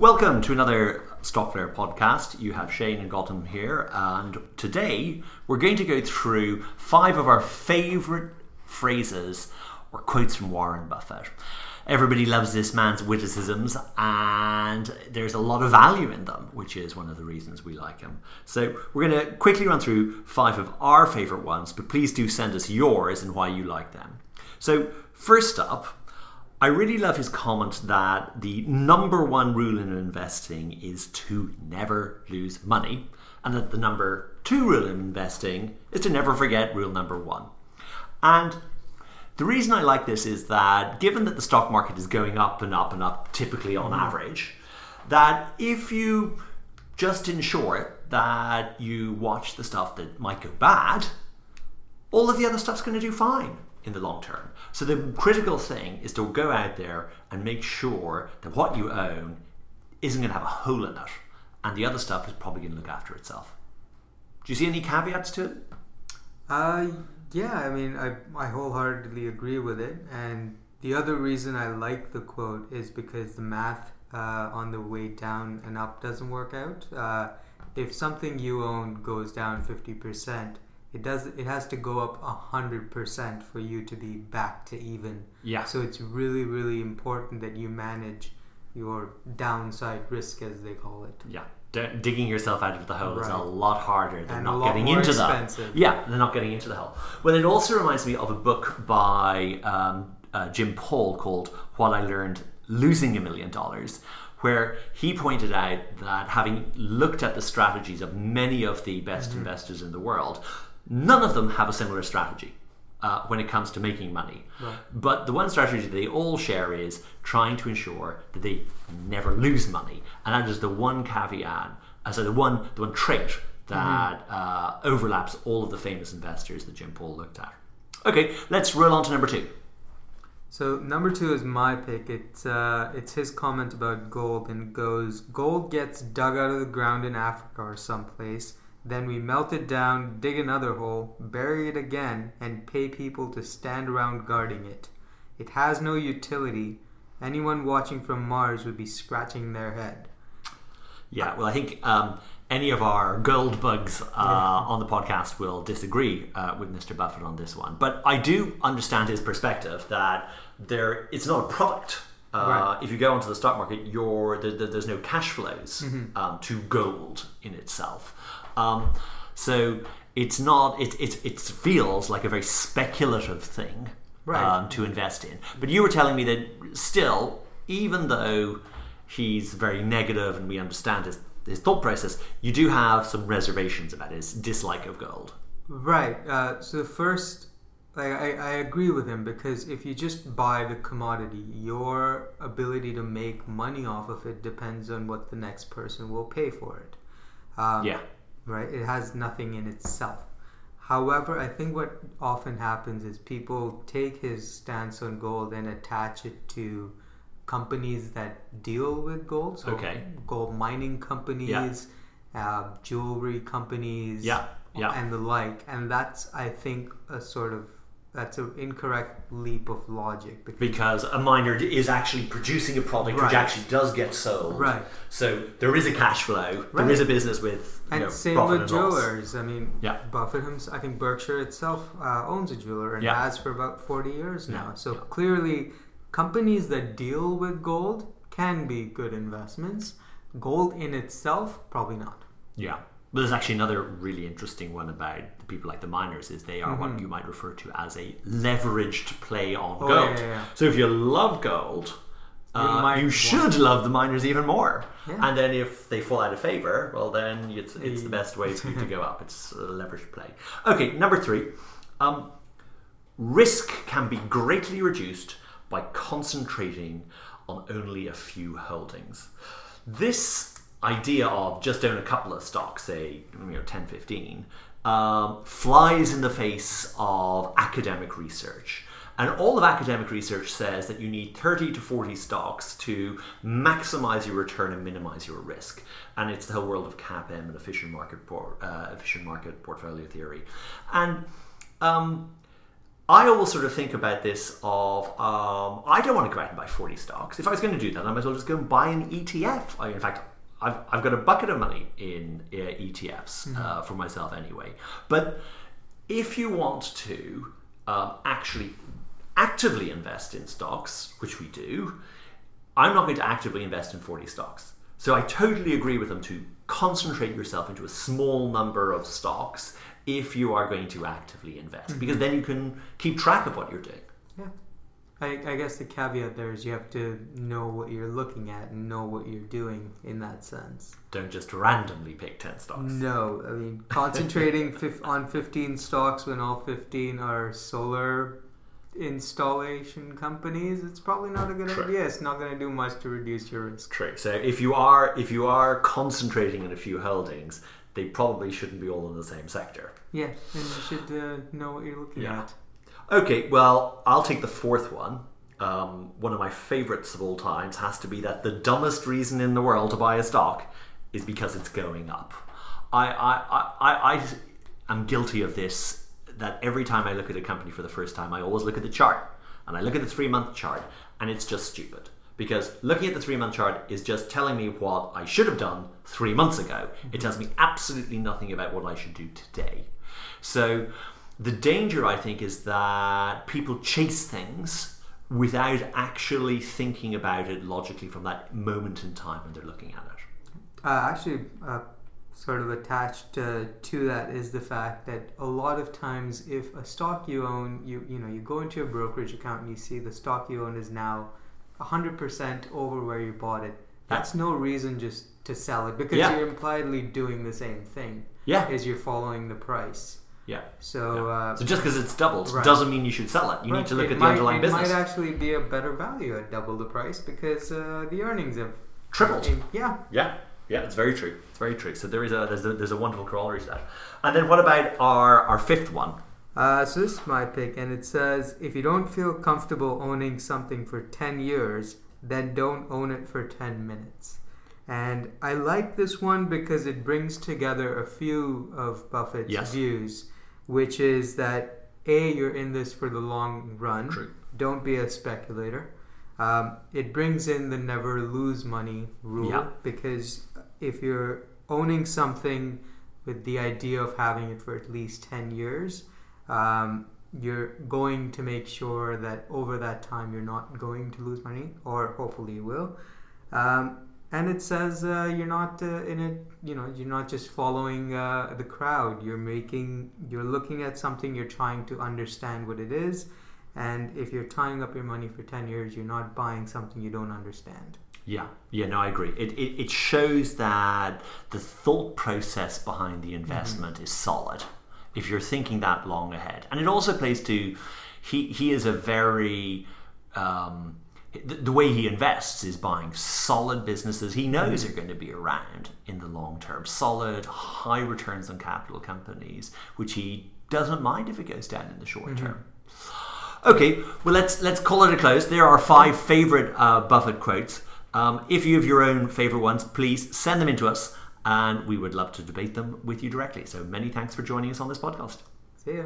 Welcome to another Stockflare podcast. You have Shane and Gautam here, and today we're going to go through five of our favourite phrases or quotes from Warren Buffett. Everybody loves this man's witticisms, and there's a lot of value in them, which is one of the reasons we like him. So, we're going to quickly run through five of our favourite ones, but please do send us yours and why you like them. So, first up, I really love his comment that the number one rule in investing is to never lose money, and that the number two rule in investing is to never forget rule number one. And the reason I like this is that given that the stock market is going up and up and up, typically on mm-hmm. average, that if you just ensure that you watch the stuff that might go bad, all of the other stuff's going to do fine in the long term. So the critical thing is to go out there and make sure that what you own isn't going to have a hole in it, and the other stuff is probably going to look after itself. Do you see any caveats to it? Uh, yeah, I mean, I, I wholeheartedly agree with it. And the other reason I like the quote is because the math uh, on the way down and up doesn't work out. Uh, if something you own goes down 50%, it does it has to go up 100% for you to be back to even. Yeah. So it's really really important that you manage your downside risk as they call it. Yeah. D- digging yourself out of the hole is a lot harder than And not getting into expensive. the yeah than not getting into the hole. Well, it also reminds me of a book by um, uh, Jim Paul called "What I Learned Losing a Million Dollars," where he pointed out that having looked at the strategies of many of the best Mm-hmm. investors in the world, none of them have a similar strategy. Uh, when it comes to making money, but the one strategy they all share is trying to ensure that they never lose money, and that is the one caveat, uh, so the one the one trait that uh, overlaps all of the famous investors that Jim Paul looked at. Okay, let's roll on to number two. So number two is my pick. It's uh, it's his comment about gold, and goes: gold gets dug out of the ground in Africa or someplace. Then we melt it down, dig another hole, bury it again, and pay people to stand around guarding it. It has no utility. Anyone watching from Mars would be scratching their head. Yeah, well, I think um, any of our gold bugs uh, on the podcast will disagree uh, with Mr. Buffett on this one, but I do understand his perspective that there it's not a product. Uh, Right. If you go onto the stock market, you're, there, there- there's no cash flows um, to gold in itself. Um, so it's not. It, it it feels like a very speculative thing Right. um, to invest in. But you were telling me that still, even though he's very negative and we understand his, his thought process, you do have some reservations about his dislike of gold. Right. Uh, so first, like, I, I agree with him because if you just buy the commodity, your ability to make money off of it depends on what the next person will pay for it. Um, Yeah. Right. It has nothing in itself. However, I think what often happens is people take his stance on gold and attach it to companies that deal with gold. So Okay. gold mining companies, uh, jewelry companies, Yeah, yeah. and the like. And that's, I think, a sort of that's an incorrect leap of logic because Because a miner is actually producing a product which actually does get sold. Right. So there is a cash flow. There Right. is a business with you And know, same with and jewelers. I mean, Yeah. Buffett himself, I think Berkshire itself uh, owns a jeweler and Yeah. has for about 40 years now. Yeah, So yeah. clearly, companies that deal with gold can be good investments. Gold in itself, probably not. Yeah. But there's actually another really interesting one about the people like the miners is they are what you might refer to as a leveraged play on Mm-hmm. Oh, gold. yeah, yeah. So if you love gold, You uh, you should love the miners even more. Yeah. And then if they fall out of favor, well, then it's, it's the best way for you to go up. It's a leveraged play. Okay, number three. Um, risk can be greatly reduced by concentrating on only a few holdings. This idea of just own a couple of stocks, say you know 10, 15, um, flies in the face of academic research. And all of academic research says that you need 30 to 40 stocks to maximize your return and minimize your risk. And it's the whole world of CAPM and efficient market, por- uh, efficient market portfolio theory. And um, I always sort of think about this of um, I don't want to go out and buy 40 stocks. If I was going to do that, I might as well just go and buy an ETF. I, in fact, I've, I've got a bucket of money in uh, ETFs uh, for myself anyway. But if you want to um, actually actively invest in stocks, which we do, I'm not going to actively invest in 40 stocks. So I totally agree with them to concentrate yourself into a small number of stocks if you are going to actively invest, because then you can keep track of what you're doing. Yeah. I, I guess the caveat there is you have to know what you're looking at and know what you're doing in that sense. Don't just randomly pick 10 stocks. No, I mean concentrating fif- on 15 stocks when all 15 are solar installation companies, it's probably not a good True. idea. It's not going to do much to reduce your risk. True. So if you are if you are concentrating in a few holdings, they probably shouldn't be all in the same sector. Yeah, and you should uh, know what you're looking Yeah. at. Okay, well, I'll take the fourth one. Um, one of my favorites of all times has to be that the dumbest reason in the world to buy a stock is because it's going up. I, I, I, I, I am guilty of this that every time I look at a company for the first time, I always look at the chart and I look at the three month chart and it's just stupid. Because looking at the three month chart is just telling me what I should have done three months ago. It tells me absolutely nothing about what I should do today. So the danger, I think, is that people chase things without actually thinking about it logically from that moment in time when they're looking at it. Uh, actually, uh, sort of attached uh, to that is the fact that a lot of times, if a stock you own, you you know, you go into your brokerage account and you see the stock you own is now hundred percent over where you bought it. That's no reason just to sell it because Yeah. you're impliedly doing the same thing. Yeah. is you're following the price. Yeah. So. Yeah. Uh, so just because it's doubled Right. doesn't mean you should sell it. You right, need to look it at the might, underlying it business. might actually be a better value at double the price because uh, the earnings have Tripled. Yeah, Yeah, yeah, it's very true. It's very true. So there is a there's a, there's a wonderful corollary to that. And then what about our our fifth one? Uh, so this is my pick, and it says if you don't feel comfortable owning something for 10 years, then don't own it for 10 minutes. And I like this one because it brings together a few of Buffett's Yes. views, which is that A, you're in this for the long run. True. Don't be a speculator. Um, it brings in the never lose money rule Yeah. because if you're owning something with the idea of having it for at least 10 years, um, you're going to make sure that over that time you're not going to lose money, or hopefully you will. Um, and it says uh, you're not uh, in it, you know, you're not just following uh, the crowd. You're making, you're looking at something, you're trying to understand what it is. And if you're tying up your money for 10 years, you're not buying something you don't understand. Yeah, yeah, no, I agree. It, it, it shows that the thought process behind the investment is solid if you're thinking that long ahead. And it also plays to, he, he is a very, um, the, the way he invests is buying solid businesses he knows are going to be around in the long term, solid, high returns on capital companies, which he doesn't mind if it goes down in the short term. Okay, well let's let's call it a close. There are five favorite uh, Buffett quotes. Um, if you have your own favorite ones, please send them in to us, and we would love to debate them with you directly. So many thanks for joining us on this podcast. See ya.